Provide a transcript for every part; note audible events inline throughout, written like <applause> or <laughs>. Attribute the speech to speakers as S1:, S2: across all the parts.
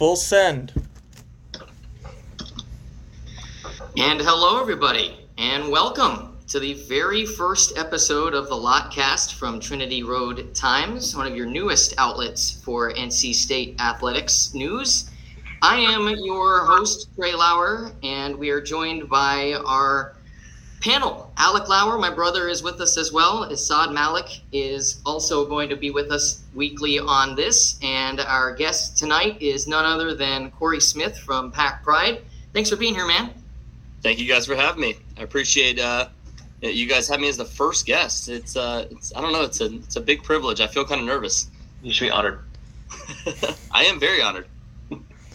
S1: Full send.
S2: And hello, everybody, and welcome to the very first episode of the Lotcast from Trinity Road Times, one of your newest outlets for NC State athletics news. I am your host, Trey Lauer, and we are joined by our panel. Alec Lauer, my brother, is with us as well. Essad Malik is also going to be with us weekly on this. And our guest tonight is none other than Cory Smith from Pack Pride. Thanks for being here, man.
S3: Thank you guys for having me. I appreciate uh, you guys having me as the first guest. It's, uh, it's I don't know, it's a it's a big privilege. I feel kind of nervous.
S4: You should be honored. <laughs>
S3: I am very honored.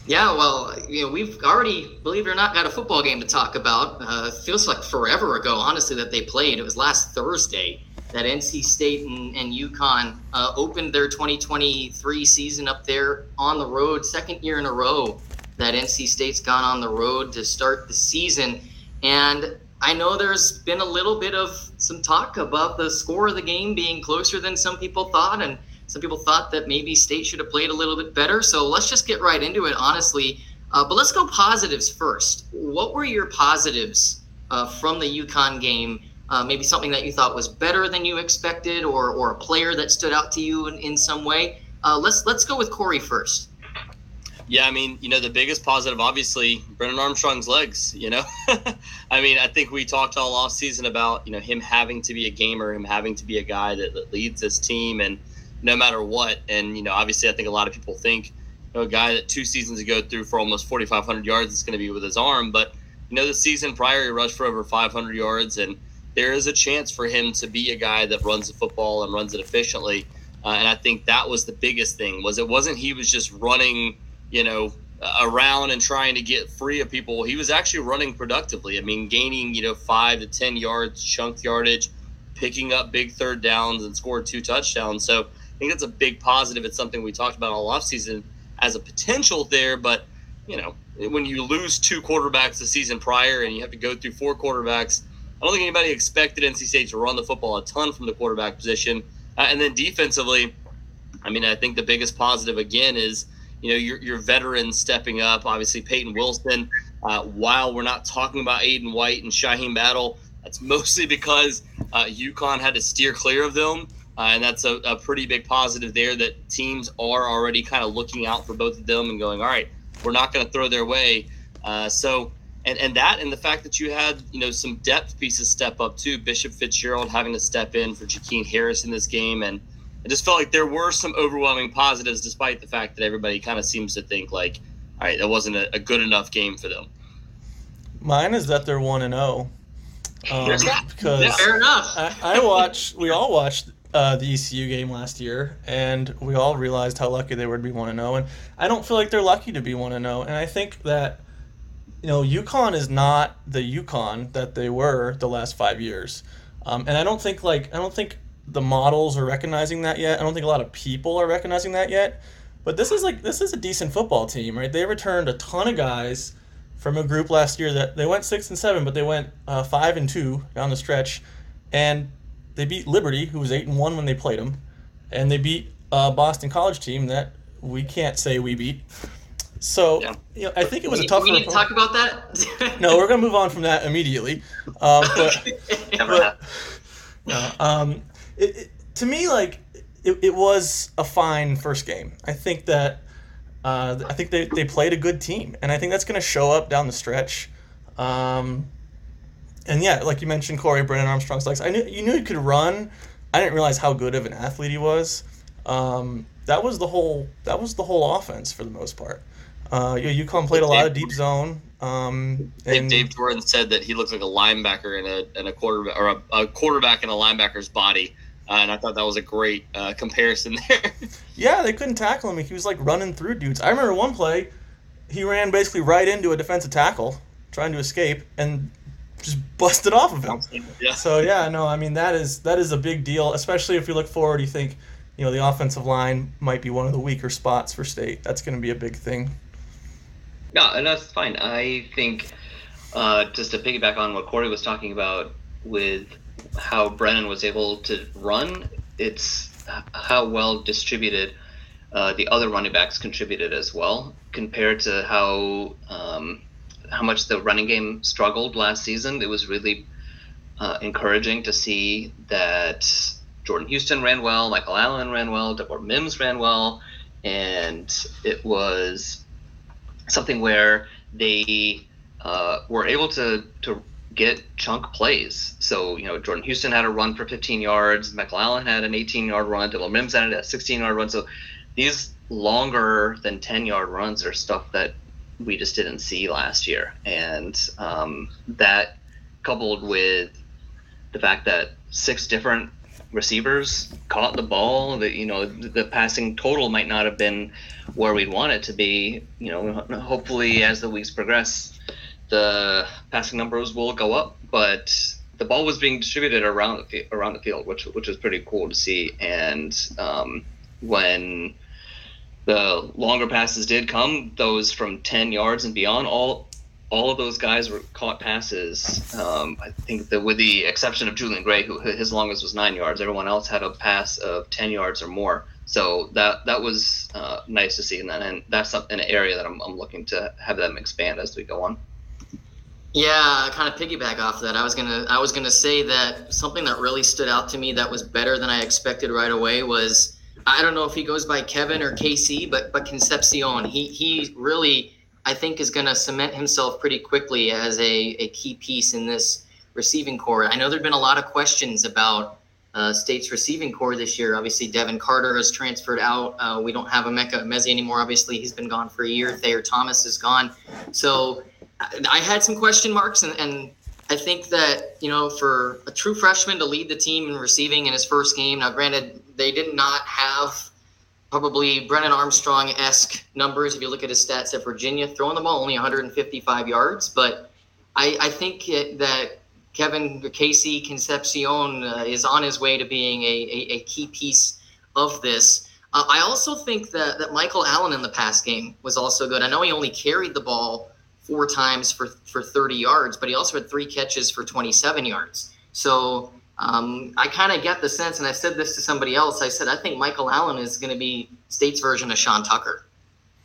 S2: Yeah, well, you know, we've already, believe it or not, got a football game to talk about. Uh, feels like forever ago, honestly, that they played. It was last Thursday that NC State and, and UConn uh, opened their 2023 season up there on the road, second year in a row that NC State's gone on the road to start the season. And I know there's been a little bit of some talk about the score of the game being closer than some people thought. And some people thought that maybe State should have played a little bit better. So let's just get right into it, honestly. Uh, but let's go positives first. What were your positives uh, from the UConn game? Uh, maybe something that you thought was better than you expected, or, or a player that stood out to you in, in some way. Uh, let's let's go with Cory first.
S3: Yeah, I mean, you know, the biggest positive, obviously, Brennan Armstrong's legs. You know, <laughs> I mean, I think we talked all off season about you know him having to be a gamer, him having to be a guy that, that leads this team, and no matter what. And you know, obviously, I think a lot of people think you know, a guy that two seasons ago threw for almost 4,500 yards is going to be with his arm, but you know, the season prior he rushed for over 500 yards, and there is a chance for him to be a guy that runs the football and runs it efficiently. Uh, and I think that was the biggest thing was it wasn't he was just running, you know, around and trying to get free of people. He was actually running productively. I mean, gaining you know five to ten yards, chunk yardage, picking up big third downs, and scored two touchdowns. So I think that's a big positive. It's something we talked about all offseason as a potential there, but you know, when you lose two quarterbacks the season prior and you have to go through four quarterbacks, I don't think anybody expected NC State to run the football a ton from the quarterback position. Uh, and then defensively, I mean, I think the biggest positive again is you know your, your veterans stepping up. Obviously, Peyton Wilson. Uh, while we're not talking about Aydan White and Shyheim Battle, that's <laughs> mostly because uh, UConn had to steer clear of them. Uh, and that's a, a, pretty big positive there that teams are already kind of looking out for both of them and going, all right, we're not going to throw their way. Uh, so, and, and that and the fact that you had, you know, some depth pieces step up too. Bishop Fitzgerald having to step in for Jakeen Harris in this game. And I just felt like there were some overwhelming positives despite the fact that everybody kind of seems to think like, all right, that wasn't a, a good enough game for them.
S1: Mine is that they're 1 and 0.
S2: Um, because yeah, fair enough.
S1: I, I watched, we all watched uh, the ECU game last year, and we all realized how lucky they were to be one to zero. And I don't feel like they're lucky to be one to zero. And I think that you know UConn is not the UConn that they were the last five years. Um, and I don't think like I don't think the models are recognizing that yet. I don't think a lot of people are recognizing that yet. But this is like this is a decent football team, right? They returned a ton of guys from a group last year that they went six and seven, but they went uh, five and two down the stretch, and they beat Liberty, who was eight and one when they played them, and they beat a Boston College team that we can't say we beat. So yeah. you know, I think it was
S2: we,
S1: a tough.
S2: We need to talk about that. <laughs>
S1: no, we're gonna move on from that immediately. Um, <laughs> but, but no, um, it, it, to me, like it, it was a fine first game. I think that uh, I think they, they played a good team, and I think that's gonna show up down the stretch. Um, and yeah, like you mentioned, Cory Brennan Armstrong's legs. I knew you knew he could run. I didn't realize how good of an athlete he was. Um, that was the whole. That was the whole offense for the most part. Uh, you UConn played a lot of deep zone. Um,
S3: and Dave Doeren said that he looked like a linebacker in a in a quarterback or a, a quarterback in a linebacker's body. Uh, and I thought that was a great uh, comparison <laughs> there.
S1: yeah, they couldn't tackle him. He was like running through dudes. I remember one play, he ran basically right into a defensive tackle trying to escape, and just busted off of him. Yeah. So yeah, no, I mean that is that is a big deal, especially if you look forward. You think, you know, the offensive line might be one of the weaker spots for state. That's going to be a big thing.
S4: Yeah, and that's fine. I think uh, just to piggyback on what Cory was talking about with how Brennan was able to run, it's how well distributed uh, the other running backs contributed as well, compared to how um, how much the running game struggled last season. It was really uh, encouraging to see that Jordan Houston ran well, Michael Allen ran well, Delbert Mimms ran well, and it was something where they uh, were able to to get chunk plays. So you know Jordan Houston had a run for 15 yards, Michael Allen had an 18 yard run, Delbert Mimms had a 16 yard run. So these longer than 10 yard runs are stuff that we just didn't see last year, and um, that coupled with the fact that six different receivers caught the ball. That you know the, passing total might not have been where we'd want it to be. You know, hopefully as the weeks progress, the passing numbers will go up. But the ball was being distributed around the around the field, which which was pretty cool to see. And um, when the longer passes did come, those from 10 yards and beyond, all all of those guys were caught passes. Um, I think that with the exception of Julian Gray, who his longest was nine yards, everyone else had a pass of 10 yards or more. So that that was uh, nice to see, and, that, and that's an area that I'm, I'm looking to have them expand as we go on.
S2: Yeah, kind of piggyback off that. I was gonna I was gonna say that something that really stood out to me that was better than I expected right away was I don't know if he goes by Kevin or KC, but but Concepcion. He he really I think is going to cement himself pretty quickly as a, a key piece in this receiving core. I know there've been a lot of questions about uh, State's receiving core this year. Obviously, Devin Carter has transferred out. Uh, we don't have Emeka Emezie anymore. Obviously, he's been gone for a year. Thayer Thomas is gone. So I had some question marks, and, and I think that, you know, for a true freshman to lead the team in receiving in his first game, now granted, they did not have probably Brennan Armstrong esque numbers if you look at his stats at Virginia, throwing the ball only 155 yards. But I, I think it, that Kevin KC Concepcion uh, is on his way to being a, a, a key piece of this. Uh, I also think that, that Michael Allen in the pass game was also good. I know he only carried the ball four times for, for 30 yards, but he also had three catches for 27 yards. So um, I kind of get the sense, and I said this to somebody else. I said I think Michael Allen is going to be State's version of Sean Tucker.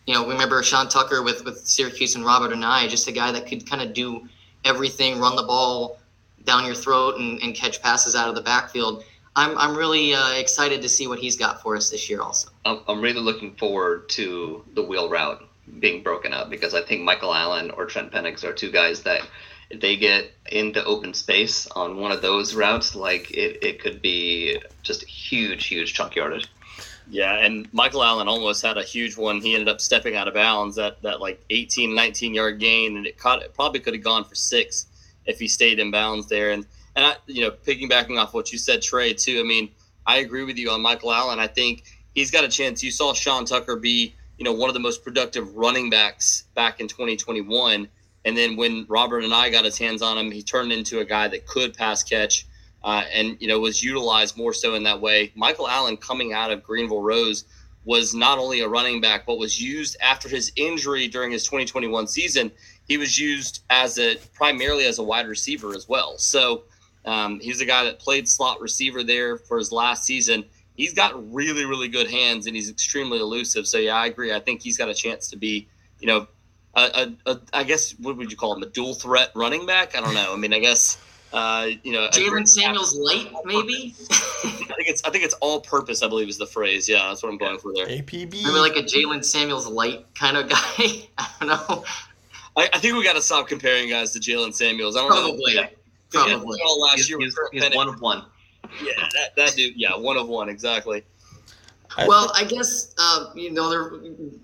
S2: You know, remember Sean Tucker with with Syracuse and Robert Anae, just a guy that could kind of do everything, run the ball down your throat, and, and catch passes out of the backfield. I'm I'm really uh, excited to see what he's got for us this year. Also,
S4: I'm, I'm really looking forward to the wheel route being broken up because I think Michael Allen or Trent Pennix are two guys that they get into open space on one of those routes, like it, it could be just huge, huge chunk yardage.
S3: Yeah, and Michael Allen almost had a huge one. He ended up stepping out of bounds at that like 18, 19 yard gain, and it caught it probably could have gone for six if he stayed in bounds there. And and I, you know, piggybacking off what you said, Trey, too. I mean, I agree with you on Michael Allen. I think he's got a chance. You saw Sean Tucker be, you know, one of the most productive running backs back in 2021 and then when Robert Anae got his hands on him, he turned into a guy that could pass catch, uh, and you know was utilized more so in that way. Michael Allen coming out of Greenville Rose was not only a running back, but was used after his injury during his 2021 season. He was used as a primarily as a wide receiver as well. So um, he's a guy that played slot receiver there for his last season. He's got really, really good hands and he's extremely elusive. So yeah, I agree. I think he's got a chance to be, you know, a, a, a, I guess what would you call him? A dual threat running back? I don't know. I mean, I guess uh, you know,
S2: Jaylen Samuels light, maybe. <laughs>
S3: I think it's I think it's all purpose. I believe is the phrase. Yeah, that's what I'm going for there.
S1: APB.
S2: I mean, like a Jaylen Samuels light kind of guy. <laughs> I don't know.
S3: I, I think we got to stop comparing guys to Jaylen Samuels. I don't
S2: Probably.
S3: know.
S2: Probably.
S3: All last
S4: He's,
S3: year
S4: he's,
S3: with
S4: he's one of one.
S3: Yeah, that, that dude. Yeah, one of one exactly.
S2: Well, I guess uh, you know they're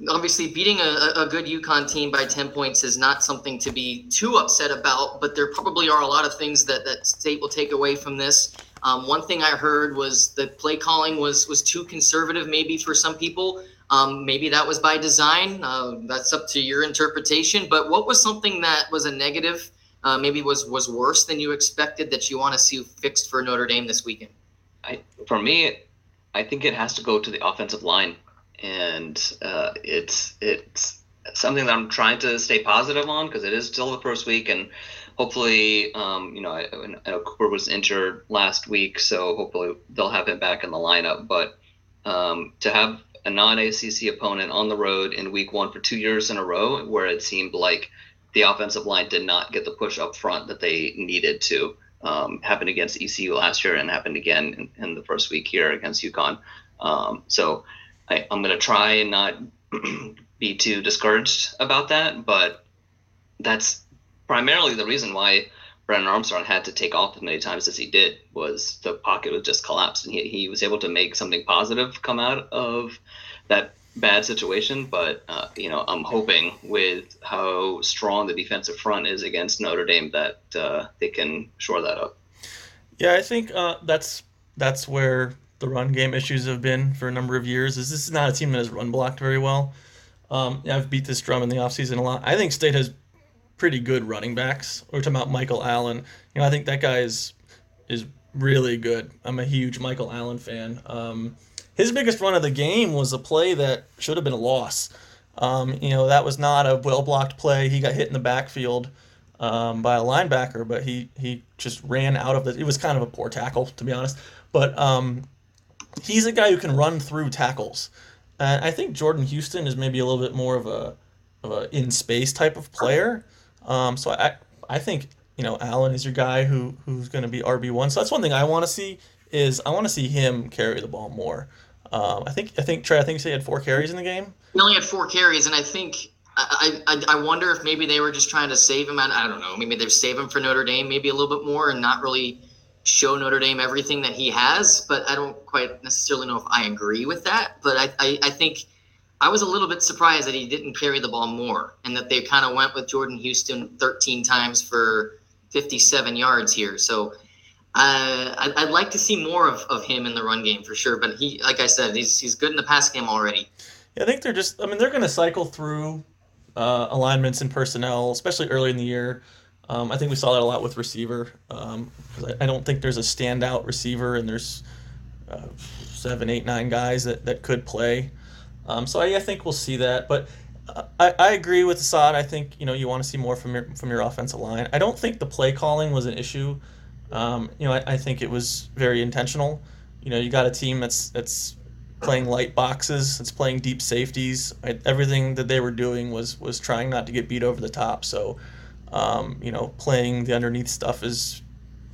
S2: obviously beating a, a good UConn team by ten points is not something to be too upset about, but there probably are a lot of things that that state will take away from this. Um, one thing I heard was the play calling was was too conservative, maybe for some people. Um, maybe that was by design. Uh, that's up to your interpretation. But what was something that was a negative? Uh, maybe was was worse than you expected that you want to see fixed for Notre Dame this weekend.
S4: I, for me, I think it has to go to the offensive line, and uh, it's it's something that I'm trying to stay positive on because it is still the first week, and hopefully, um, you know, I, I, know Cooper was injured last week, so hopefully they'll have him back in the lineup. But um, to have a non-ACC opponent on the road in Week One for two years in a row, where it seemed like the offensive line did not get the push up front that they needed to. Um, happened against ECU last year and happened again in, in the first week here against UConn. Um, so I, I'm going to try and not <clears throat> be too discouraged about that, but that's primarily the reason why Brennan Armstrong had to take off as many times as he did was the pocket was just collapsed, and he, he was able to make something positive come out of that bad situation. But uh, you know, I'm hoping with how strong the defensive front is against Notre Dame that uh, they can shore that up.
S1: Yeah, I think uh, that's that's where the run game issues have been for a number of years. Is this is not a team that has run blocked very well. Um, I've beat this drum in the offseason a lot. I think State has pretty good running backs. We're talking about Michael Allen. You know, I think that guy is is really good. I'm a huge Michael Allen fan. Um, his biggest run of the game was a play that should have been a loss. Um, you know, that was not a well blocked play. He got hit in the backfield um, by a linebacker, but he he just ran out of the. It was kind of a poor tackle, to be honest. But um, he's a guy who can run through tackles. And I think Jordan Houston is maybe a little bit more of a of a in space type of player. Um, so I I think you know Allen is your guy who who's going to be RB one. So that's one thing I want to see is I want to see him carry the ball more. Um, I think I think Trey. I think you said he had four carries in the game.
S2: He only had four carries, and I think I, I, I wonder if maybe they were just trying to save him. I, I don't know. Maybe they're saving him for Notre Dame, maybe a little bit more, and not really show Notre Dame everything that he has. But I don't quite necessarily know if I agree with that. But I, I, I think I was a little bit surprised that he didn't carry the ball more, and that they kind of went with Jordan Houston 13 times for 57 yards here. So I'd, I'd, like to see more of, of him in the run game for sure. But he, like I said, he's he's good in the pass game already.
S1: Yeah, I think they're just. I mean, they're going to cycle through uh, alignments and personnel, especially early in the year. Um, I think we saw that a lot with receiver. Um, I, I, don't think there's a standout receiver, and there's uh, seven, eight, nine guys that, that could play. Um, so I, I, think we'll see that. But uh, I, I agree with Essad. I think you know you want to see more from your from your offensive line. I don't think the play calling was an issue. Um, you know, I, I think it was very intentional. You know, you got a team that's that's playing light boxes, that's playing deep safeties. Everything that they were doing was was trying not to get beat over the top. So, um, you know, playing the underneath stuff is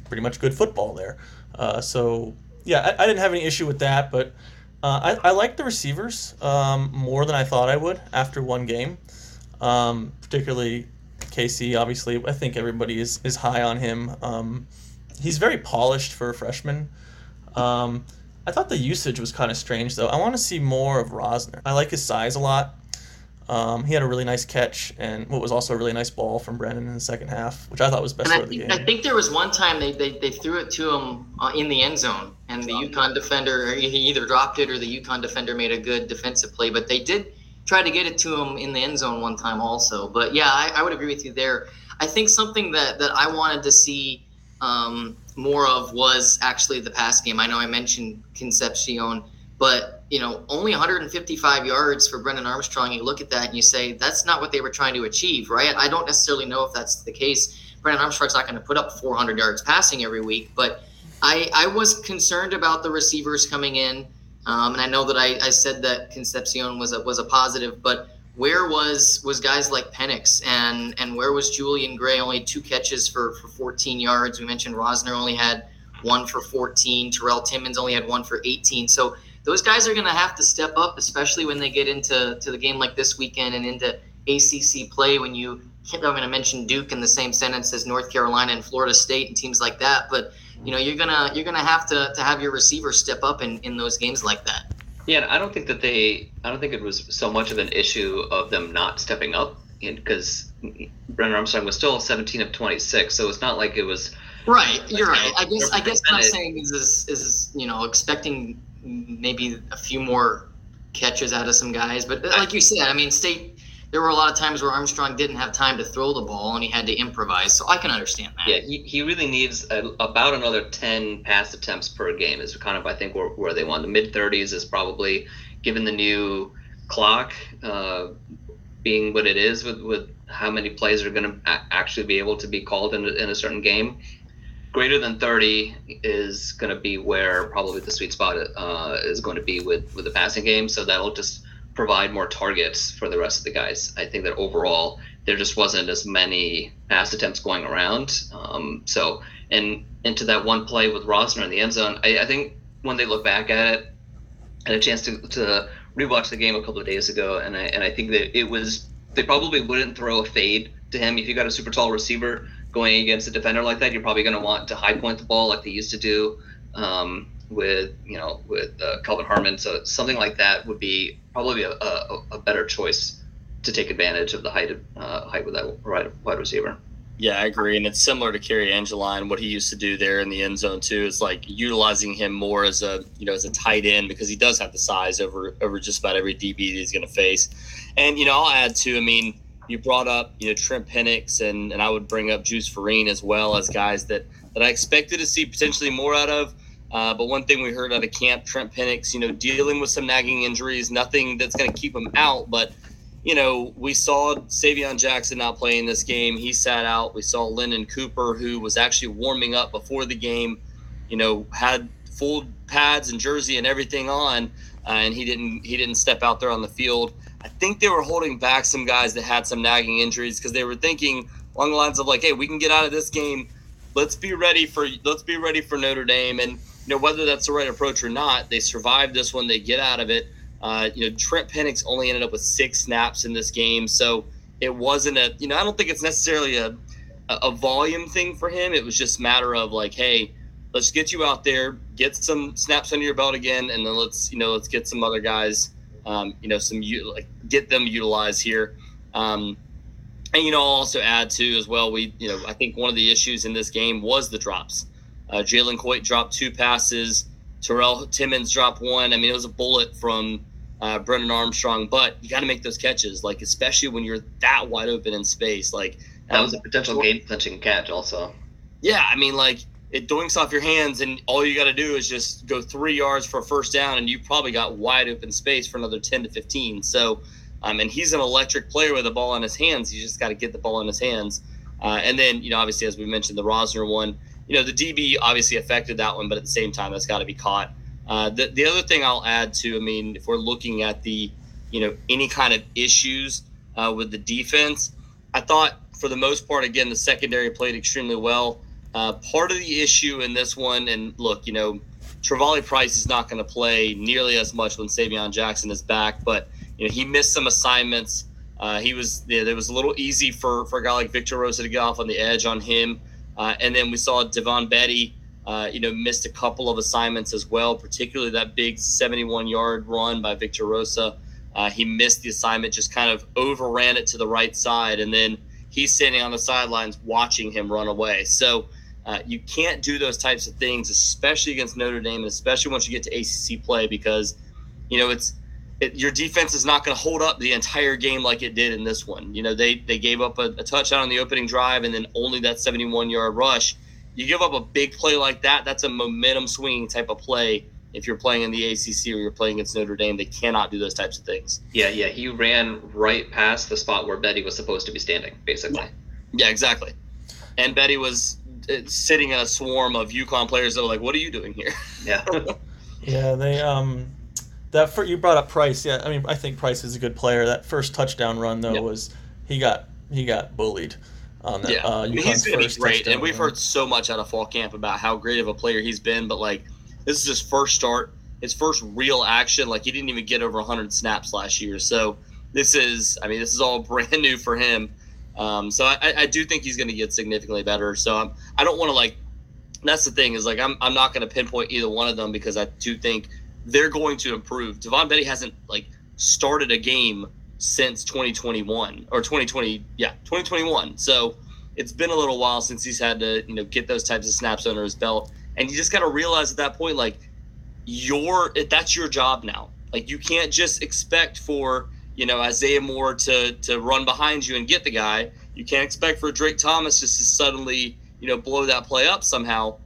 S1: pretty much good football there. Uh, so yeah, I, I, didn't have any issue with that, but uh, I, I like the receivers um, more than I thought I would after one game. Um, particularly KC, obviously, I think everybody is, is high on him. Um, he's very polished for a freshman. Um, I thought the usage was kind of strange, though. I want to see more of Rosner. I like his size a lot. Um, he had a really nice catch and what was also a really nice ball from Brennan in the second half, which I thought was best of the
S2: game.
S1: I
S2: think there was one time they, they, they threw it to him uh, in the end zone, and the UConn defender he either dropped it or the UConn defender made a good defensive play. But they did try to get it to him in the end zone one time also. But yeah, I, I would agree with you there. I think something that, that I wanted to see um, more of was actually the pass game. I know I mentioned Concepcion, but you know, only 155 yards for Brennan Armstrong. You look at that and you say that's not what they were trying to achieve, right? I don't necessarily know if that's the case. Brennan Armstrong's not going to put up 400 yards passing every week, but I, I was concerned about the receivers coming in, um, and I know that I, I said that Concepcion was a was a positive, but where was was guys like Pennix and and where was Julian Gray? Only two catches for for 14 yards. We mentioned Rosner only had one for 14. Terrell Timmons only had one for 18. So those guys are going to have to step up, especially when they get into to the game like this weekend and into ACC play. When you I'm going to mention Duke in the same sentence as North Carolina and Florida State and teams like that, but you know you're gonna you're gonna have to, to have your receivers step up in, in those games like that.
S4: Yeah, and I don't think that they. I don't think it was so much of an issue of them not stepping up because Brennan Armstrong was still 17 of 26, so it's not like it was.
S2: Right, you're right. I guess I guess what I'm saying is, is is you know expecting maybe a few more catches out of some guys, but like you said, I mean, State there were a lot of times where Armstrong didn't have time to throw the ball and he had to improvise. So I can understand that.
S4: Yeah, he, he really needs a, about another 10 pass attempts per game, is kind of, I think, where, where they want. The mid 30s is probably, given the new clock uh, being what it is with, with how many plays are going to actually be able to be called in, in a certain game. greater than 30 is going to be where probably the sweet spot uh, is going to be with with the passing game. So that'll just provide more targets for the rest of the guys. I think that overall there just wasn't as many pass attempts going around. Um, so and into that one play with Rosner in the end zone, I, I think when they look back at it, I had a chance to, to rewatch the game a couple of days ago, and I and I think that it was they probably wouldn't throw a fade to him if you got a super tall receiver going against a defender like that. You're probably going to want to high point the ball like they used to do um, with you know with uh, Kelvin Harmon. So something like that would be probably a, a, a better choice to take advantage of the height of, uh, height with that wide receiver.
S3: Yeah, I agree, and it's similar to Kerry Angeline. What he used to do there in the end zone too is like utilizing him more as a you know as a tight end because he does have the size over over just about every DB that he's going to face. And you know, I'll add too. I mean, you brought up you know Trent Pennix, and and I would bring up Juice Vereen as well as guys that that I expected to see potentially more out of. Uh, but one thing we heard out of camp, Trent Pennix, you know, dealing with some nagging injuries, nothing that's going to keep him out, but you know, we saw Savion Jackson not playing this game. He sat out. We saw Lyndon Cooper, who was actually warming up before the game, you know, had full pads and jersey and everything on, uh, and he didn't he didn't step out there on the field. I think they were holding back some guys that had some nagging injuries because they were thinking along the lines of like, hey, we can get out of this game. Let's be ready for let's be ready for Notre Dame. And you know whether that's the right approach or not, they survived this one. They get out of it. Uh, you know, Trent Pennix only ended up with six snaps in this game, so it wasn't a. You know, I don't think it's necessarily a a volume thing for him. It was just matter of like, hey, let's get you out there, get some snaps under your belt again, and then let's you know let's get some other guys, um, you know, some like get them utilized here. Um, and you know, I'll also add to as well. We you know I think one of the issues in this game was the drops. Uh, Jalen Coit dropped two passes. Terrell Timmons dropped one. I mean, it was a bullet from uh, Brennan Armstrong, but you got to make those catches, like especially when you're that wide open in space. Like
S4: that was a potential game clinching catch, also.
S3: Yeah, I mean, like it doinks off your hands, and all you got to do is just go three yards for a first down, and you probably got wide open space for another ten to fifteen. So, um, and he's an electric player with the ball in his hands. You just got to get the ball in his hands. Uh, and then, you know, obviously, as we mentioned, the Rosner one, you know, the DB obviously affected that one, but at the same time, that's got to be caught. Uh, the, the other thing I'll add to, I mean, if we're looking at the, you know, any kind of issues uh, with the defense, I thought for the most part, again, the secondary played extremely well. Uh, part of the issue in this one, and look, you know, Travali Price is not going to play nearly as much when Savion Jackson is back, but you know he missed some assignments. Uh, he was it was a little easy for for a guy like Victor Rosa to get off on the edge on him, uh, and then we saw Devon Betty uh, you know, missed a couple of assignments as well, particularly that big 71 yard run by Victor Rosa. Uh, he missed the assignment, just kind of overran it to the right side, and then he's sitting on the sidelines watching him run away. So uh, you can't do those types of things, especially against Notre Dame, and especially once you get to ACC play, because you know it's it, your defense is not going to hold up the entire game like it did in this one. You know they they gave up a, a touchdown on the opening drive, and then only that 71 yard rush you give up a big play like that, that's a momentum swinging type of play. If you're playing in the ACC or you're playing against Notre Dame, they cannot do those types of things.
S4: Yeah, yeah. He ran right past the spot where Betty was supposed to be standing, basically.
S3: Yeah, yeah exactly. And Betty was uh, sitting in a swarm of UConn players that were like, "What are you doing here?"
S4: Yeah. <laughs>
S1: yeah, they um that for, you brought up Price. Yeah, I mean, I think Price is a good player. That first touchdown run though yep. was he got he got bullied
S3: on that. Yeah, uh, he's to be great, and we've heard so much out of fall camp about how great of a player he's been. But like, this is his first start, his first real action. Like, he didn't even get over 100 snaps last year, so this is, I mean, this is all <laughs> brand new for him. Um, so I, I, do think he's going to get significantly better. So I'm, I don't want to like. That's the thing is like I'm, I'm not going to pinpoint either one of them because I do think they're going to improve. Devon Betty hasn't like started a game since 2021 or 2020 yeah 2021 so it's been a little while since he's had to you know get those types of snaps under his belt. And you just got to realize at that point like your that's your job now. Like you can't just expect for you know isaiah moore to to run behind you and get the guy. You can't expect for drake thomas just to suddenly you know blow that play up somehow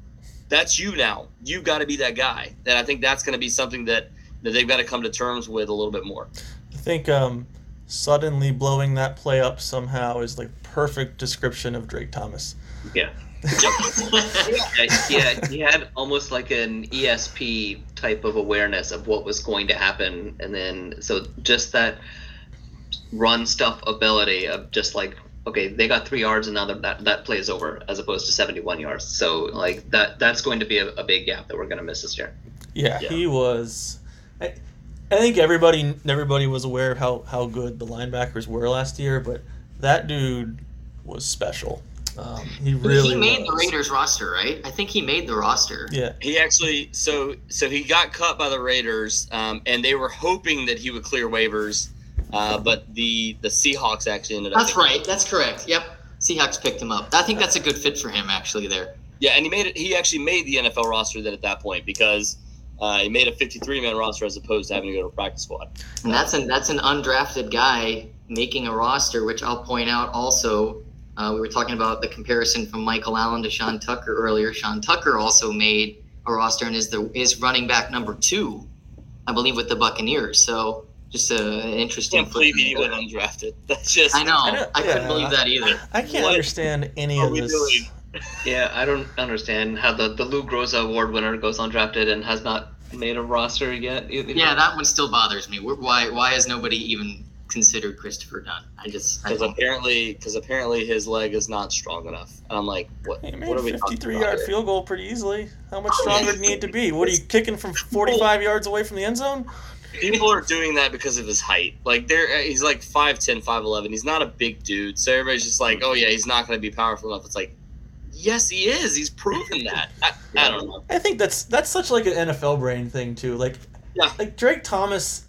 S3: that's you now. You've got to be that guy. And i think that's going to be something that that they've got to come to terms with a little bit more.
S1: I think um suddenly blowing that play up somehow is like perfect description of Drake Thomas.
S4: Yeah. <laughs> yeah, yeah, he had almost like an ESP type of awareness of what was going to happen, and then so just that run stuff ability of just like okay, they got three yards and now that that play is over, as opposed to seventy-one yards. So like that that's going to be a, a big gap that we're going to miss this year.
S1: Yeah,
S3: Yeah.
S1: he was. I, I think everybody everybody was aware of how, how good the linebackers were last year, but that dude was special. Um, he really
S2: he made the. Raiders roster, right? I think he made the roster.
S1: Yeah,
S3: He actually so so he got cut by the Raiders, um, and they were hoping that he would clear waivers, uh, but the the Seahawks actually ended up.
S2: That's right. That's correct. Yep. Seahawks picked him up. I think that's a good fit for him, actually. There.
S3: Yeah, and he made it. He actually made the NFL roster then at that point because uh, he made a 53 man roster as opposed to having to go to a practice squad.
S2: And that's an that's an undrafted guy making a roster, which I'll point out also. Uh, we were talking about the comparison from Michael Allen to Sean Tucker earlier. Sean Tucker also made a roster and is the is running back number two, I believe, with the Buccaneers. So just a, an interesting.
S3: Can't believe he went undrafted. <laughs> That's just.
S2: I know.
S1: I
S2: I,
S1: don't-
S2: couldn't
S1: yeah.
S2: believe that either.
S1: I can't
S3: What
S1: understand any of
S3: we
S1: this.
S3: doing?
S4: Yeah, I don't understand how the the Lou Groza Award winner goes undrafted and has not made a roster yet. either.
S2: Yeah, that one still bothers me. Why why has nobody even considered Christopher Dunn? I just
S3: Because apparently, because apparently his leg is not strong enough. And I'm like, what?
S1: He made
S3: what are
S1: a
S3: we
S1: 53 yard
S3: here?
S1: field goal pretty easily. How much stronger do you need to be? What are you kicking from 45 yards away from the end zone?
S3: People are doing that because of his height. Like they're uh, he's like 5'10", 5'11". He's not a big dude, so everybody's just like, oh yeah, he's not going to be powerful enough. It's like, yes, he is. He's proven that. <laughs> I, I don't know.
S1: I think that's that's such like an NFL brain thing too. Like,
S3: Yeah.
S1: like Drake Thomas,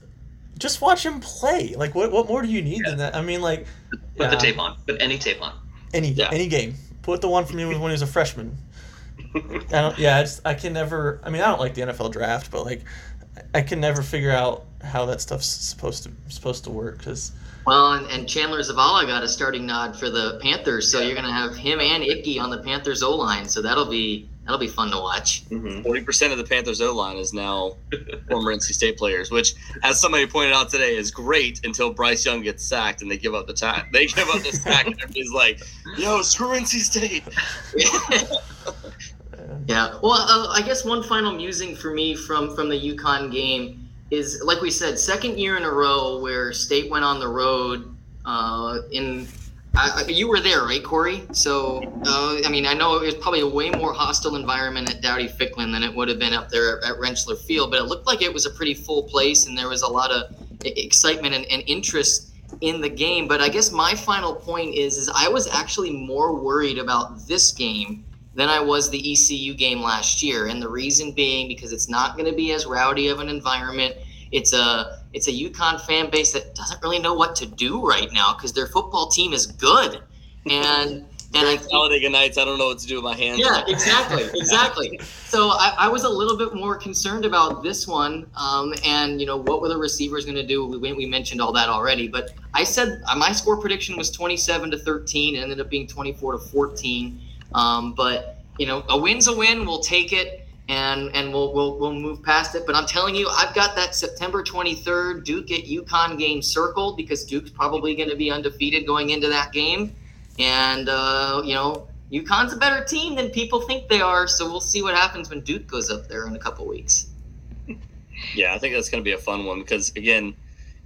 S1: just watch him play. Like, what what more do you need than that? I mean, like,
S4: Put
S1: yeah,
S4: the tape on. Put any tape on.
S1: any
S3: Yeah.
S1: any game. Put the one from him when he was a freshman. <laughs> I don't. Yeah, I just I can never. I mean, I don't like the NFL draft, but like, I can never figure out how that stuff's supposed to supposed to work because
S2: Well, and, and Chandler Zavala got a starting nod for the Panthers, so you're gonna have him and Icky on the Panthers O line, so that'll be that'll be fun to watch.
S4: hmm
S3: Forty percent of the Panthers O line is now <laughs> former NC State players, which, as somebody pointed out today, is great until Bryce Young gets sacked and they give up the time. They give up the sack, <laughs> and everybody's like, "Yo, screw NC State." <laughs>
S2: yeah. Well, uh, I guess one final musing for me from from the UConn game is, like we said, second year in a row where State went on the road. Uh, in I, you were there, right, Cory? So, uh, I mean, I know it was probably a way more hostile environment at Dowdy-Ficklen than it would have been up there at, at Rentschler Field, but it looked like it was a pretty full place, and there was a lot of excitement and, and interest in the game. But I guess my final point is, is I was actually more worried about this game than I was the ECU game last year, and the reason being because it's not going to be as rowdy of an environment. It's a it's a UConn fan base that doesn't really know what to do right now because their football team is good, and and I think
S3: Talladega Nights. I don't know what to do with my hands.
S2: yeah, exactly, exactly. So I, I was a little bit more concerned about this one, um, and you know what were the receivers going to do? We, we mentioned all that already, but I said uh, my score prediction was 27 to 13. It ended up being 24 to 14. Um, but you know, a win's a win. We'll take it. And, and we'll, we'll, we'll move past it. But I'm telling you, I've got that September 23rd Duke at UConn game circled because Duke's probably going to be undefeated going into that game. And, uh, you know, UConn's a better team than people think they are, so we'll see what happens when Duke goes up there in a couple weeks. <laughs>
S3: Yeah, I think that's going to be a fun one because again,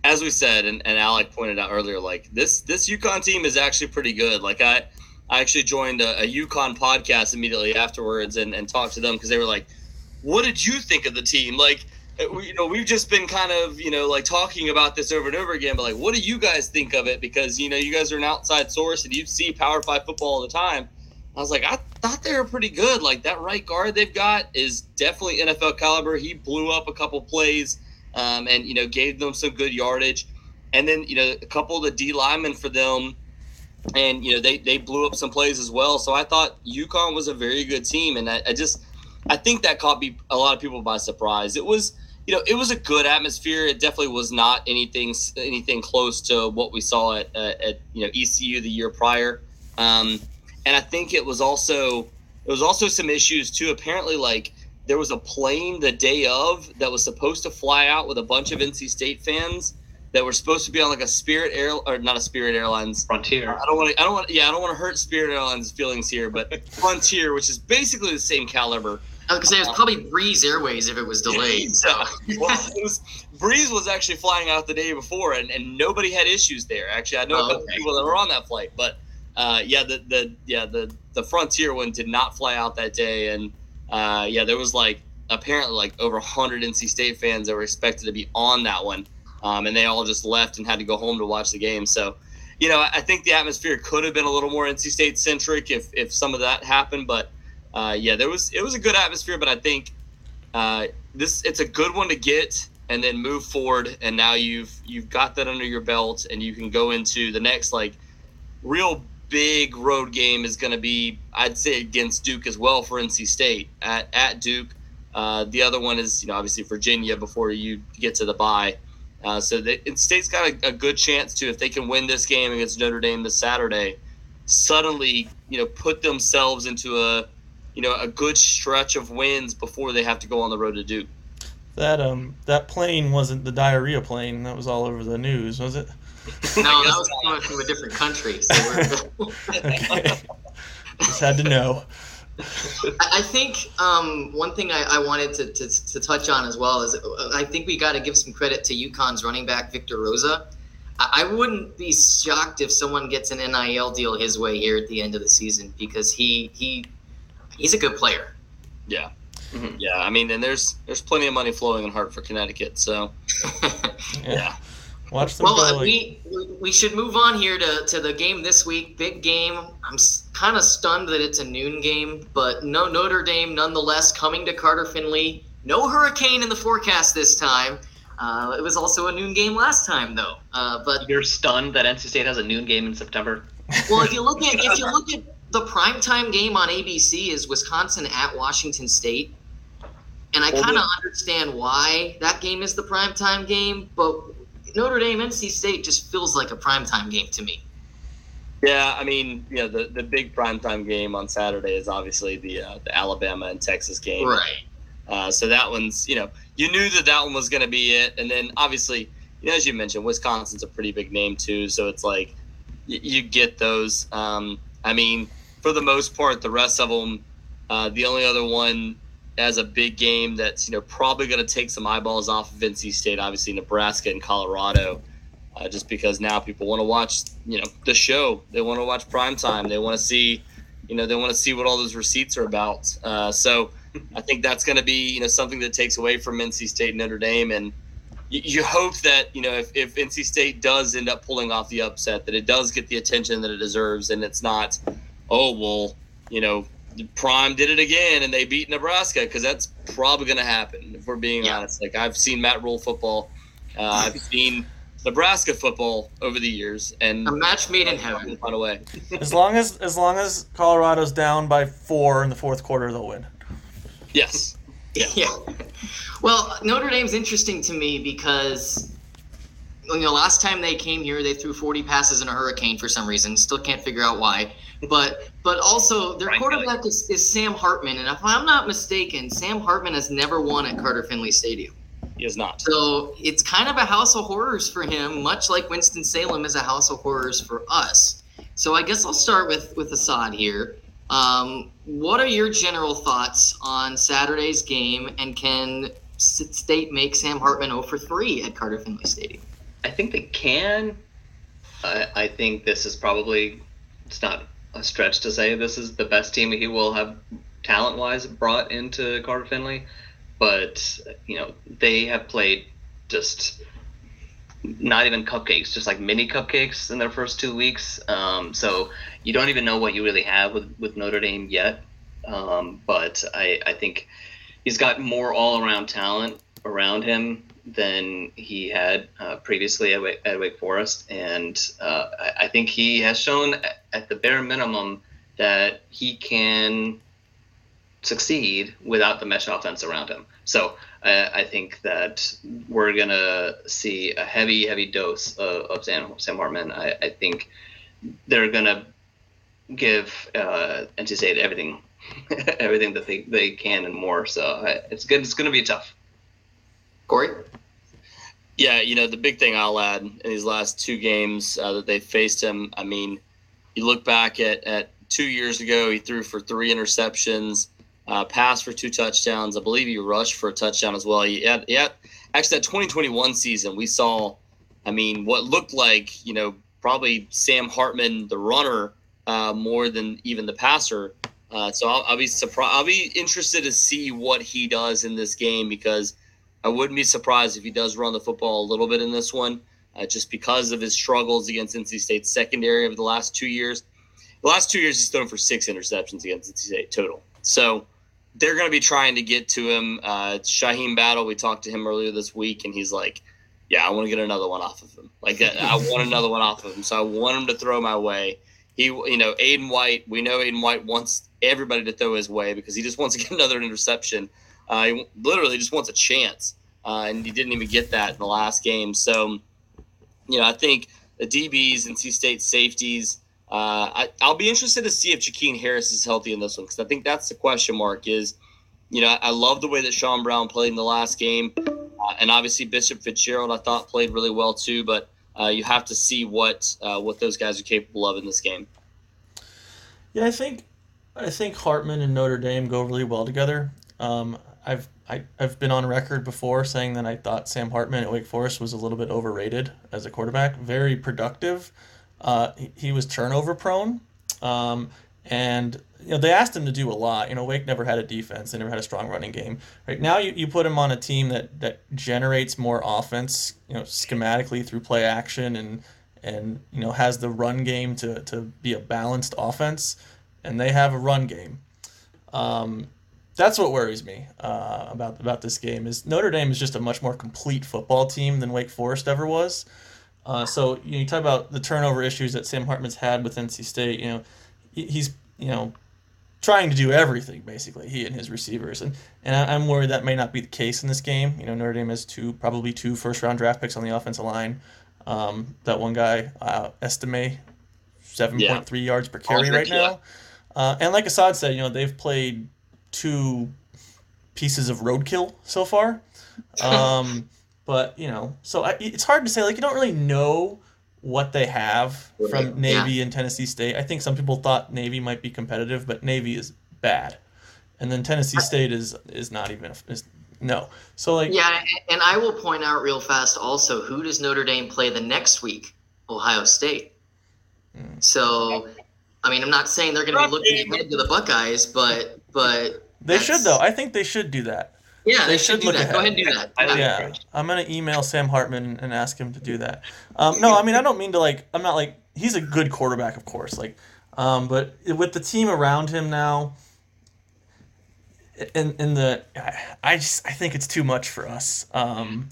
S3: as we said, and, and Alec pointed out earlier, like this this UConn team is actually pretty good. Like I, I actually joined a, a UConn podcast immediately afterwards and, and talked to them because they were like, "What did you think of the team?" Like, uh, we, you know, we've just been kind of you know like talking about this over and over again, but like, what do you guys think of it? Because you know, you guys are an outside source and you see Power Five football all the time. I was like, I thought they were pretty good. Like that right guard they've got is definitely NFL caliber. He blew up a couple plays, um, and you know gave them some good yardage. And then you know a couple of the D linemen for them, and you know they they blew up some plays as well. So I thought UConn was a very good team, and I, I just I think that caught me a lot of people by surprise. It was you know it was a good atmosphere. It definitely was not anything anything close to what we saw at at, at you know ECU the year prior. Um, and I think it was also there was also some issues too. Apparently, like there was a plane the day of that was supposed to fly out with a bunch of NC State fans, that were supposed to be on like a Spirit Air or not a Spirit Airlines.
S4: Frontier.
S3: I don't want to. I don't want. Yeah, I don't want to hurt Spirit Airlines' feelings here, but <laughs> Frontier, which is basically the same caliber.
S2: I was gonna say it was probably Breeze Airways if it was delayed. <laughs> So.
S3: well, it was, Breeze was actually flying out the day before, and, and nobody had issues there. Actually, I know
S2: Oh,
S3: a couple
S2: okay.
S3: people that were on that flight, but uh, yeah, the the yeah the the Frontier one did not fly out that day, and uh, yeah, there was like apparently like over 100 NC State fans that were expected to be on that one, um, and they all just left and had to go home to watch the game. So, you know, I think the atmosphere could have been a little more NC State centric if if some of that happened, but uh, yeah, there was it was a good atmosphere, but I think uh, this it's a good one to get and then move forward, and now you've you've got that under your belt, and you can go into the next like real big road game is going to be I'd say against Duke as well for NC State at at Duke. Uh, the other one is you know obviously Virginia before you get to the bye. Uh, so the State's got a, a good chance to if they can win this game against Notre Dame this Saturday, suddenly you know put themselves into a you know a good stretch of wins before they have to go on the road to Duke.
S1: That um that plane wasn't the diarrhea plane that was all over the news, was it? <laughs>
S2: No, that was coming from a different country. So we're, <laughs>
S1: Okay. Just had to know.
S2: I think um, one thing I, I wanted to, to, to touch on as well is uh, I think we got to give some credit to UConn's running back Victor Rosa. I, I wouldn't be shocked if someone gets an NIL deal his way here at the end of the season because he he he's a good player.
S3: Yeah.
S4: Mhm.
S3: Yeah, I mean, and there's there's plenty of money flowing in Hartford, Connecticut. So <laughs> yeah,
S1: Watch them
S2: well,
S1: go.
S2: uh,
S1: like-
S2: we we should move on here to, to the game this week. Big game. I'm kind of stunned that it's a noon game, but no Notre Dame nonetheless coming to Carter Finley. No hurricane in the forecast this time. Uh, it was also a noon game last time though. Uh, but
S4: You're stunned that NC State has a noon game in September.
S2: well, if you look at if you look at the primetime game on ABC is Wisconsin at Washington State. And I kind of understand why that game is the primetime game, but Notre Dame NC State just feels like a primetime game to me.
S3: yeah. I mean, you know, the the big primetime game on Saturday is obviously the uh, the Alabama and Texas game.
S2: Right.
S3: Uh, so that one's, you know, you knew that that one was going to be it, and then obviously, you know, as you mentioned, Wisconsin's a pretty big name too. So it's like y- you get those. Um, I mean, for the most part, the rest of them, uh, the only other one as a big game that's you know probably going to take some eyeballs off of NC State, obviously Nebraska and Colorado. Uh, just because now people want to watch, you know, the show. They want to watch prime time. They want to see, you know, they want to see what all those receipts are about. Uh, so <laughs> I think that's going to be, you know, something that takes away from NC State and Notre Dame. And you, you hope that, you know, if, if NC State does end up pulling off the upset, that it does get the attention that it deserves. And it's not, oh, well, you know, Prime did it again and they beat Nebraska because that's probably going to happen if we're being
S2: Yeah.
S3: honest. Like I've seen Matt Rhule football, uh, I've <laughs> seen Nebraska football over the years, and
S2: A match made in heaven.
S3: Find a way. <laughs>
S1: as long as as long as Colorado's down by four in the fourth quarter, they'll win.
S3: Yes. <laughs>
S2: Yeah. Well, Notre Dame's interesting to me because you know last time they came here they threw 40 passes in a hurricane for some reason. Still can't figure out why. But but also their
S4: Brian
S2: quarterback is, is Sam Hartman, and if I'm not mistaken, Sam Hartman has never won at Carter Finley Stadium.
S3: He has not.
S2: So it's kind of a house of horrors for him, much like Winston Salem is a house of horrors for us. So I guess I'll start with with Essad here. Um, what are your general thoughts on Saturday's game, and can State make Sam Hartman 0 for 3 at Carter Finley Stadium?
S4: I think they can. I, I think this is probably it's not a stretch to say this is the best team he will have talent wise brought into Carter Finley, but you know they have played just not even cupcakes, just like mini cupcakes in their first two weeks. Um, so you don't even know what you really have with, with Notre Dame yet. Um, but I, I think he's got more all around talent around him than he had uh, previously at, Wake, at Wake Forest. And uh, I, I think he has shown at- the bare minimum that he can succeed without the mesh offense around him. So I think that we're going to see a heavy, heavy dose of, of Sam, Sam Hartman. I, I think they're going to give uh, NC State everything, <laughs> everything that they, they can and more. So I, it's good. It's going to be tough.
S2: Cory?
S3: Yeah, you know the big thing I'll add in these last two games uh, that they faced him. I mean, you look back at at two years ago, he threw for three interceptions, uh, passed for two touchdowns. I believe he rushed for a touchdown as well. He had actually that 2021 season we saw. I mean, what looked like you know probably Sam Hartman, the runner, uh, more than even the passer. Uh, so I'll, I'll be surprised. I'll be interested to see what he does in this game because I wouldn't be surprised if he does run the football a little bit in this one, uh, just because of his struggles against NC State's secondary over the last two years. The last two years, he's thrown for six interceptions against NC State total. So they're going to be trying to get to him. Uh, Shyheim Battle, we talked to him earlier this week, and he's like, "Yeah, I want to get another one off of him. Like I want <laughs> another one off of him. So I want him to throw my way." He, you know, Aydan White. We know Aydan White wants everybody to throw his way because he just wants to get <laughs> another interception. Uh, he literally just wants a chance, uh, and he didn't even get that in the last game. So, you know, I think the DBs NC State safeties. Uh, I, will be interested to see if Jakeen Harris is healthy in this one because I think that's the question mark. Is you know I, I love the way that Sean Brown played in the last game, uh, and obviously Bishop Fitzgerald I thought played really well too. But uh, you have to see what uh, what those guys are capable of in this game.
S1: Yeah, I think I think Hartman and Notre Dame go really well together. Um, I've I, I've been on record before saying that I thought Sam Hartman at Wake Forest was a little bit overrated as a quarterback. Very productive. Uh, he, he, was turnover prone, um, and you know they asked him to do a lot. You know Wake never had a defense; they never had a strong running game. Right now, you, you put him on a team that that generates more offense. You know schematically through play action and and you know has the run game to to be a balanced offense, and they have a run game. Um, that's what worries me uh, about about this game is Notre Dame is just a much more complete football team than Wake Forest ever was. Uh, so you, know, you, talk about the turnover issues that Sam Hartman's had with NC State. You know, he's you know trying to do everything basically he and his receivers, and and I, am worried that may not be the case in this game. You know, Notre Dame has two probably two first round draft picks on the offensive line. Um, that one guy, uh, Estime, seven point yeah. three yards per carry right now. Uh, and like Essad said, you know they've played two pieces of roadkill so far. <laughs> Um, but you know, so I, it's hard to say. Like you don't really know what they have from Navy yeah. and Tennessee State. I think some people thought Navy might be competitive, but Navy is bad, and then Tennessee State is is not even is, no. So like
S2: yeah, and I will point out real fast also who does Notre Dame play the next week? Ohio State. Mm. So, I mean, I'm not saying they're going to be looking ahead to the Buckeyes, but but
S1: they should though. I think they should do that.
S2: Yeah, they, they should, should look that. ahead. Go ahead and do that.
S1: Yeah, yeah. I'm gonna email Sam Hartman and ask him to do that. Um, no, I mean I don't mean to like. I'm not like he's a good quarterback, of course. Like, um, but with the team around him now, in in the, I just I think it's too much for us. Um,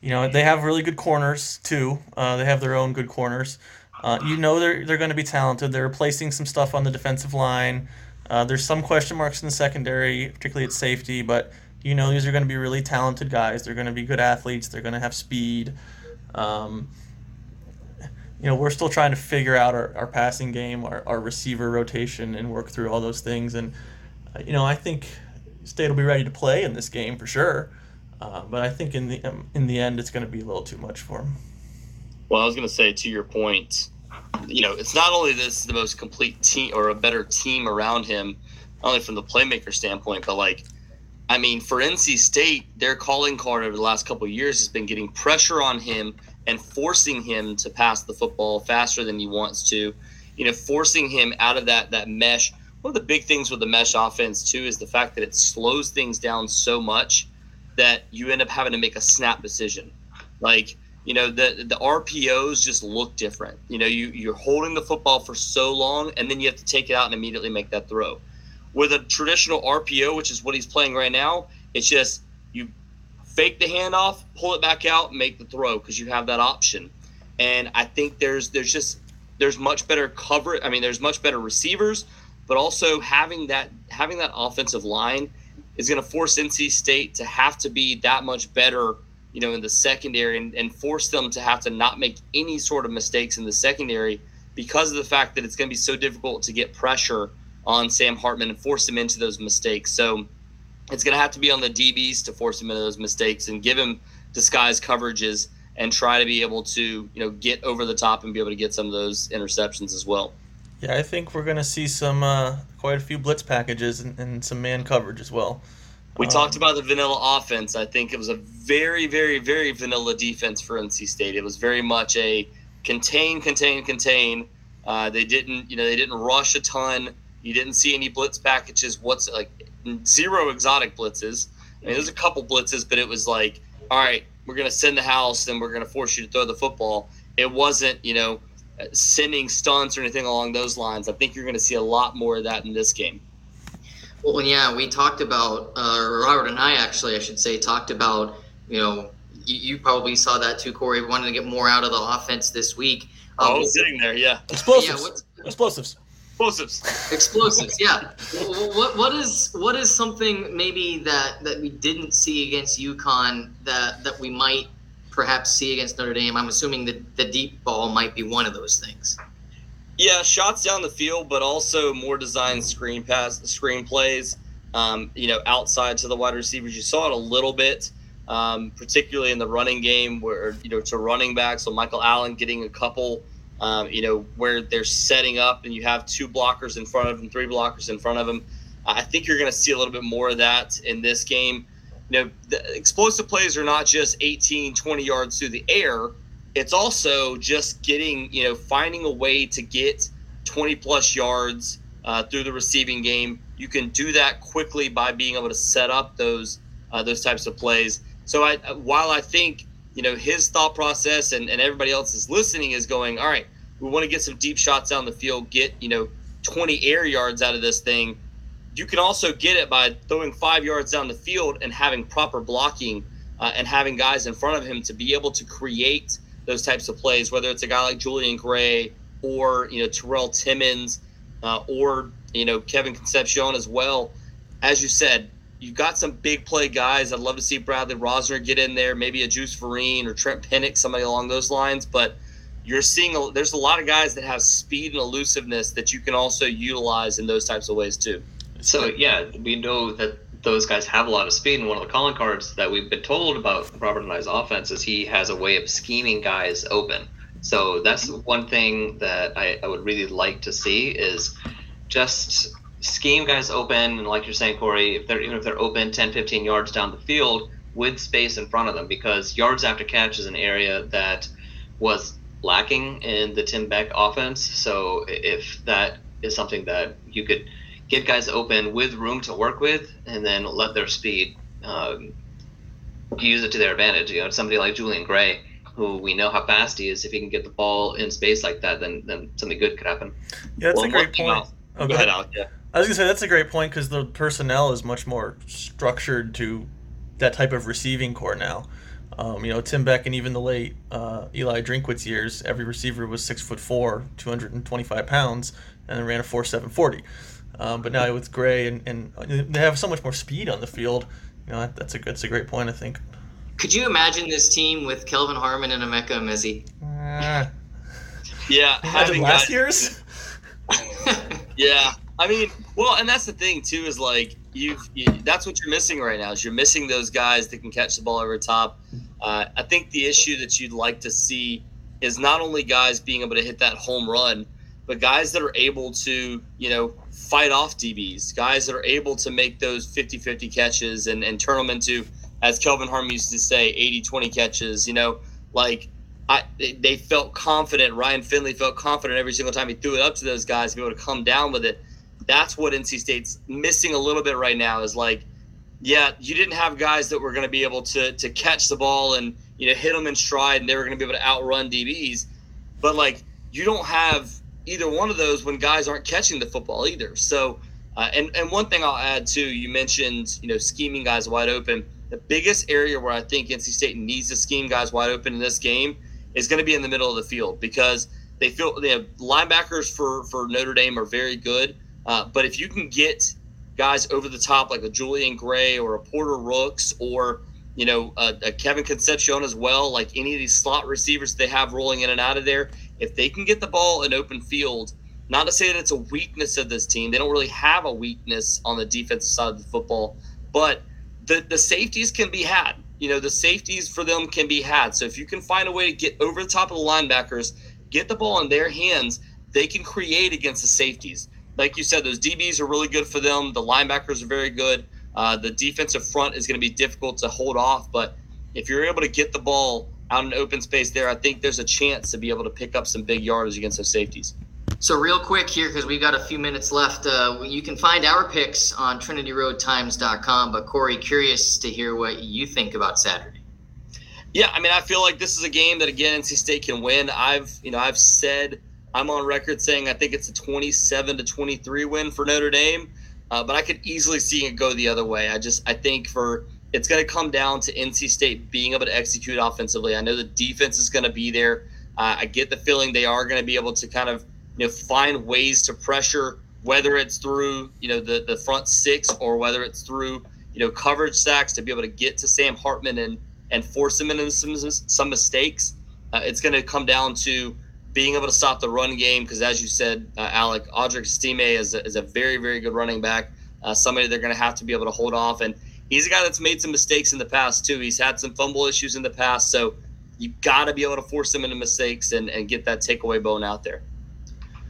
S1: you know they have really good corners too. Uh, they have their own good corners. Uh, you know they're they're going to be talented. They're replacing some stuff on the defensive line. Uh, there's some question marks in the secondary, particularly at safety, but you know these are going to be really talented guys. They're going to be good athletes. They're going to have speed. Um, you know, we're still trying to figure out our, our passing game, our, our receiver rotation, and work through all those things. And, uh, you know, I think State will be ready to play in this game for sure. Uh, but I think in the um, in the end, it's going to be a little too much for them.
S3: Well, I was going to say to your point, you know, it's not only this the most complete team or a better team around him, not only from the playmaker standpoint, but like, I mean, for NC State, their calling card over the last couple years has been getting pressure on him and forcing him to pass the football faster than he wants to. You know, forcing him out of that that mesh. One of the big things with the mesh offense too is the fact that it slows things down so much that you end up having to make a snap decision. Like you know the the RPOs just look different. You know, you you're holding the football for so long, and then you have to take it out and immediately make that throw. With a traditional RPO, which is what he's playing right now, it's just you fake the handoff, pull it back out, make the throw because you have that option. And I think there's there's just there's much better cover. I mean, there's much better receivers, but also having that having that offensive line is going to force NC State to have to be that much better you know, in the secondary and, and force them to have to not make any sort of mistakes in the secondary because of the fact that it's going to be so difficult to get pressure on Sam Hartman and force him into those mistakes. So it's going to have to be on the DBs to force him into those mistakes and give him disguised coverages and try to be able to you know get over the top and be able to get some of those interceptions as well.
S1: Yeah, I think we're going to see some uh, quite a few blitz packages and, and some man coverage as well.
S3: We
S1: Um,
S3: talked about the vanilla offense. I think it was a very, very, very vanilla defense for NC State. It was very much a contain, contain, contain. Uh, they didn't, you know, they didn't rush a ton. You didn't see any blitz packages. What's like zero exotic blitzes. I mean, there's a couple blitzes, but it was like, all right, we're gonna send the house, and we're gonna force you to throw the football. It wasn't, you know, sending stunts or anything along those lines. I think you're gonna see a lot more of that in this game.
S2: Well, yeah, we talked about uh, Robert Anae actually, I should say, talked about you know you, you probably saw that too, Cory, wanting to get more out of the offense this week.
S3: I
S2: Um,
S3: was sitting there, yeah.
S1: Explosives.
S2: Yeah, what's, <laughs>
S1: Explosives.
S3: Explosives.
S2: explosives yeah what what is what is something maybe that that we didn't see against UConn that that we might perhaps see against Notre Dame I'm assuming that the deep ball might be one of those things
S3: Yeah, shots down the field, but also more designed screen pass, screen plays. Um, you know, outside to the wide receivers, you saw it a little bit, um, particularly in the running game, where you know to running back. So Michael Allen getting a couple, um, you know, where they're setting up, and you have two blockers in front of him, three blockers in front of him. I think you're going to see a little bit more of that in this game. You know, explosive plays are not just 18, 20 yards through the air it's also just getting you know finding a way to get 20 plus yards uh, through the receiving game. You can do that quickly by being able to set up those uh, those types of plays. So I, while i think you know his thought process and, and everybody else is listening is going all right we want to get some deep shots down the field get you know 20 air yards out of this thing you can also get it by throwing five yards down the field and having proper blocking uh, and having guys in front of him to be able to create those types of plays, whether it's a guy like Julian Gray or you know Terrell Timmons uh, or you know Kevin Concepcion as well. As you said, you've got some big play guys. I'd love to see Bradley Rosner get in there, maybe a Juice Vereen or Trent Pennix, somebody along those lines. But you're seeing a, there's a lot of guys that have speed and elusiveness that you can also utilize in those types of ways too.
S4: So yeah, we know that those guys have a lot of speed, and one of the calling cards that we've been told about Robert Anae's offense is he has a way of scheming guys open. So that's one thing that I, I would really like to see is just scheme guys open, and like you're saying, Cory, if they're even if they're open 10, 15 yards down the field with space in front of them, because yards after catch is an area that was lacking in the Tim Beck offense. So if that is something that you could get guys open with room to work with, and then let their speed um, use it to their advantage. You know, somebody like Julian Gray, who we know how fast he is. If he can get the ball in space like that, then then something good could happen.
S1: Yeah, that's
S3: Well,
S1: a great point. Oh,
S3: Go ahead, Alec. Yeah.
S1: I was gonna say that's a great point because the personnel is much more structured to that type of receiving corps now. Um, you know, Tim Beck and even the late uh, Eli Drinkwitz years, every receiver was six foot four, 225 pounds, and ran a four seven forty. Um, but now with Gray and, and they have so much more speed on the field. You know, that's a that's a great point. I think.
S2: could you imagine this team with Kelvin Harmon and Emeka Emezie
S1: Ah, <laughs>
S3: Yeah,
S1: imagine
S3: having
S1: last
S3: guys-
S1: year's. <laughs>
S3: Yeah, I mean, well, and that's the thing too is like you've you, that's what you're missing right now is you're missing those guys that can catch the ball over top. Uh, I think the issue that you'd like to see is not only guys being able to hit that home run, but guys that are able to you know fight off DBs, guys that are able to make those 50-50 catches and, and turn them into, as Kelvin Harmon used to say, 80-20 catches. You know, like I, they- they felt confident. Ryan Finley felt confident every single time he threw it up to those guys to be able to come down with it. That's what NC State's missing a little bit right now. Is like, yeah, you didn't have guys that were going to be able to to catch the ball and you know hit them in stride, and they were going to be able to outrun DBs. But like, you don't have either one of those when guys aren't catching the football either. So, uh, and and one thing I'll add too, you mentioned you know scheming guys wide open. The biggest area where I think NC State needs to scheme guys wide open in this game is going to be in the middle of the field because they feel have linebackers for for Notre Dame are very good, uh, but if you can get guys over the top like a Julian Gray or a Porter Rooks or you know a Kevin Concepcion as well, like any of these slot receivers they have rolling in and out of there, if they can get the ball in open field. Not to say that it's a weakness of this team. They don't really have a weakness on the defensive side of the football, but the, the safeties can be had. you know, the safeties for them can be had. So if you can find a way to get over the top of the linebackers, get the ball in their hands, they can create against the safeties. Like you said, those DBs are really good for them. The linebackers are very good. Uh, the defensive front is going to be difficult to hold off, but if you're able to get the ball out in open space there, I think there's a chance to be able to pick up some big yardage against those safeties.
S2: So real quick here, because we've got a few minutes left, uh, you can find our picks on TrinityRoadTimes.com. But Cory, curious to hear what you think about Saturday.
S3: Yeah, I mean, I feel like this is a game that again NC State can win. I've you know I've said I'm on record saying I think it's a 27 to 23 win for Notre Dame, uh, but I could easily see it go the other way. I just I think for it's going to come down to NC State being able to execute offensively. I know the defense is going to be there. Uh, I get the feeling they are going to be able to kind of you know find ways to pressure, whether it's through you know the the front six or whether it's through you know coverage sacks to be able to get to Sam Hartman and and force him into some some mistakes. Uh, it's going to come down to being able to stop the run game because, as you said, uh, Alec Audric Estime is a, is a very very good running back. Uh, somebody they're going to have to be able to hold off, and he's a guy that's made some mistakes in the past too. He's had some fumble issues in the past, so you've got to be able to force him into mistakes and, and get that takeaway bone out there.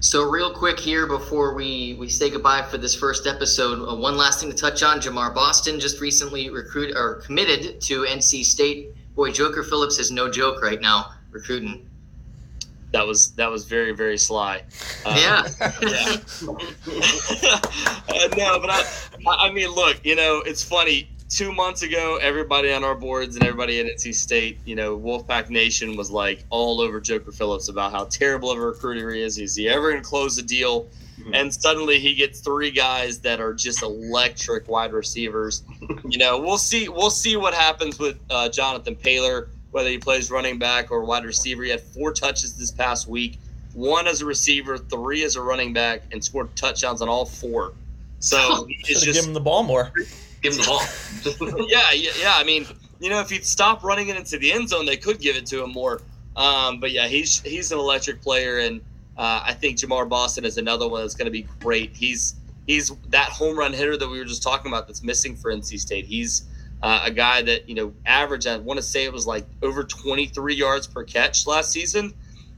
S2: So real quick here before we, we say goodbye for this first episode, uh, one last thing to touch on: Jamar Boston just recently recruited or committed to NC State. Boy, Joker Phillips is no joke right now recruiting.
S3: That was that was very very sly.
S2: Uh, yeah.
S3: yeah. <laughs> uh, no, but I, I mean, look, you know, it's funny two months ago, everybody on our boards and everybody at NC State, you know, Wolfpack Nation was like all over Joker Phillips about how terrible of a recruiter he is. Is he ever going to close a deal? Mm-hmm. And suddenly he gets three guys that are just electric wide receivers. <laughs> you know, we'll see. We'll see what happens with uh, Jonathan Paylor, whether he plays running back or wide receiver. He had four touches this past week, one as a receiver, three as a running back, and scored touchdowns on all four. So <laughs>
S1: it's just give him the ball more
S4: give him the
S3: ball. <laughs> <laughs> yeah, yeah, yeah. I mean, you know, if he'd stop running it into the end zone, they could give it to him more. Um, but yeah, he's he's an electric player, and uh, I think Jamar Boston is another one that's going to be great. He's he's that home run hitter that we were just talking about that's missing for NC State. He's uh, a guy that you know average. I want to say it was like over 23 yards per catch last season.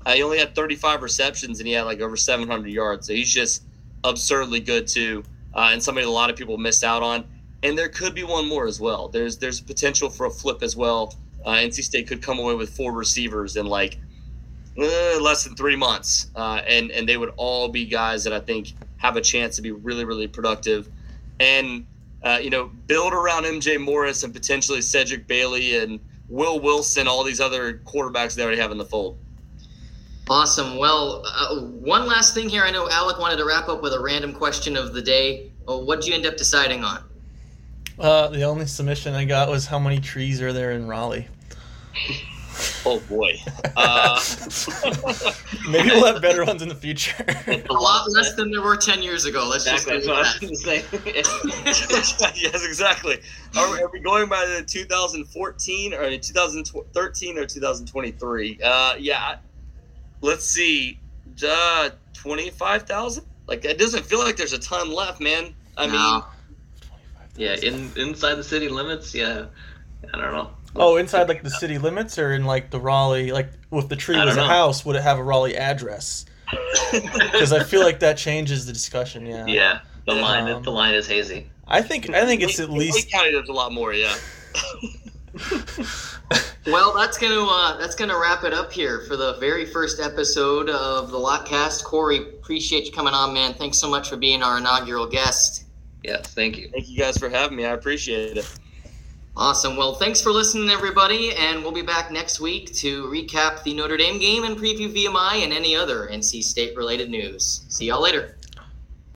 S3: Uh, he only had 35 receptions and he had like over 700 yards. So he's just absurdly good too, uh, and somebody a lot of people missed out on and there could be one more as well. There's there's potential for a flip as well. Uh, NC State could come away with four receivers in like uh, less than three months, uh, and and they would all be guys that I think have a chance to be really really productive, and uh, you know build around MJ Morris and potentially Cedric Bailey and Will Wilson, all these other quarterbacks they already have in the fold.
S2: Awesome. Well, uh, one last thing here. I know Alec wanted to wrap up with a random question of the day. what did you end up deciding on?
S1: Uh, the only submission I got was how many trees are there in Raleigh?
S3: Oh boy. <laughs> Uh,
S1: Maybe we'll have better ones in the future.
S2: a lot less than there were ten years ago. Let's exactly. just
S3: what say. <laughs> yes, exactly. Are we, are we, going by the 2014 or 2013 or 2023? Uh, yeah. Let's see. Uh, twenty-five thousand. Like it doesn't feel like there's a ton left, man. I no. mean
S4: yeah, in inside the city limits. Yeah, I don't know.
S1: Oh, inside like the city limits, or in like the Raleigh, like with the tree was a house, would it have a Raleigh address? <laughs> Because I feel like that changes the discussion. Yeah.
S4: Yeah, the line um, the line is hazy.
S1: I think I think it's at least.
S3: Wake County does a lot more. Yeah. <laughs> <laughs>
S2: well, that's gonna uh, that's gonna wrap it up here for the very first episode of the Lotcast. Cory, appreciate you coming on, man. Thanks so much for being our inaugural guest.
S4: Yeah, thank you.
S3: Thank you guys for having me. I appreciate it.
S2: Awesome. Well, thanks for listening, everybody, and we'll be back next week to recap the Notre Dame game and preview VMI and any other NC State related news. See y'all later.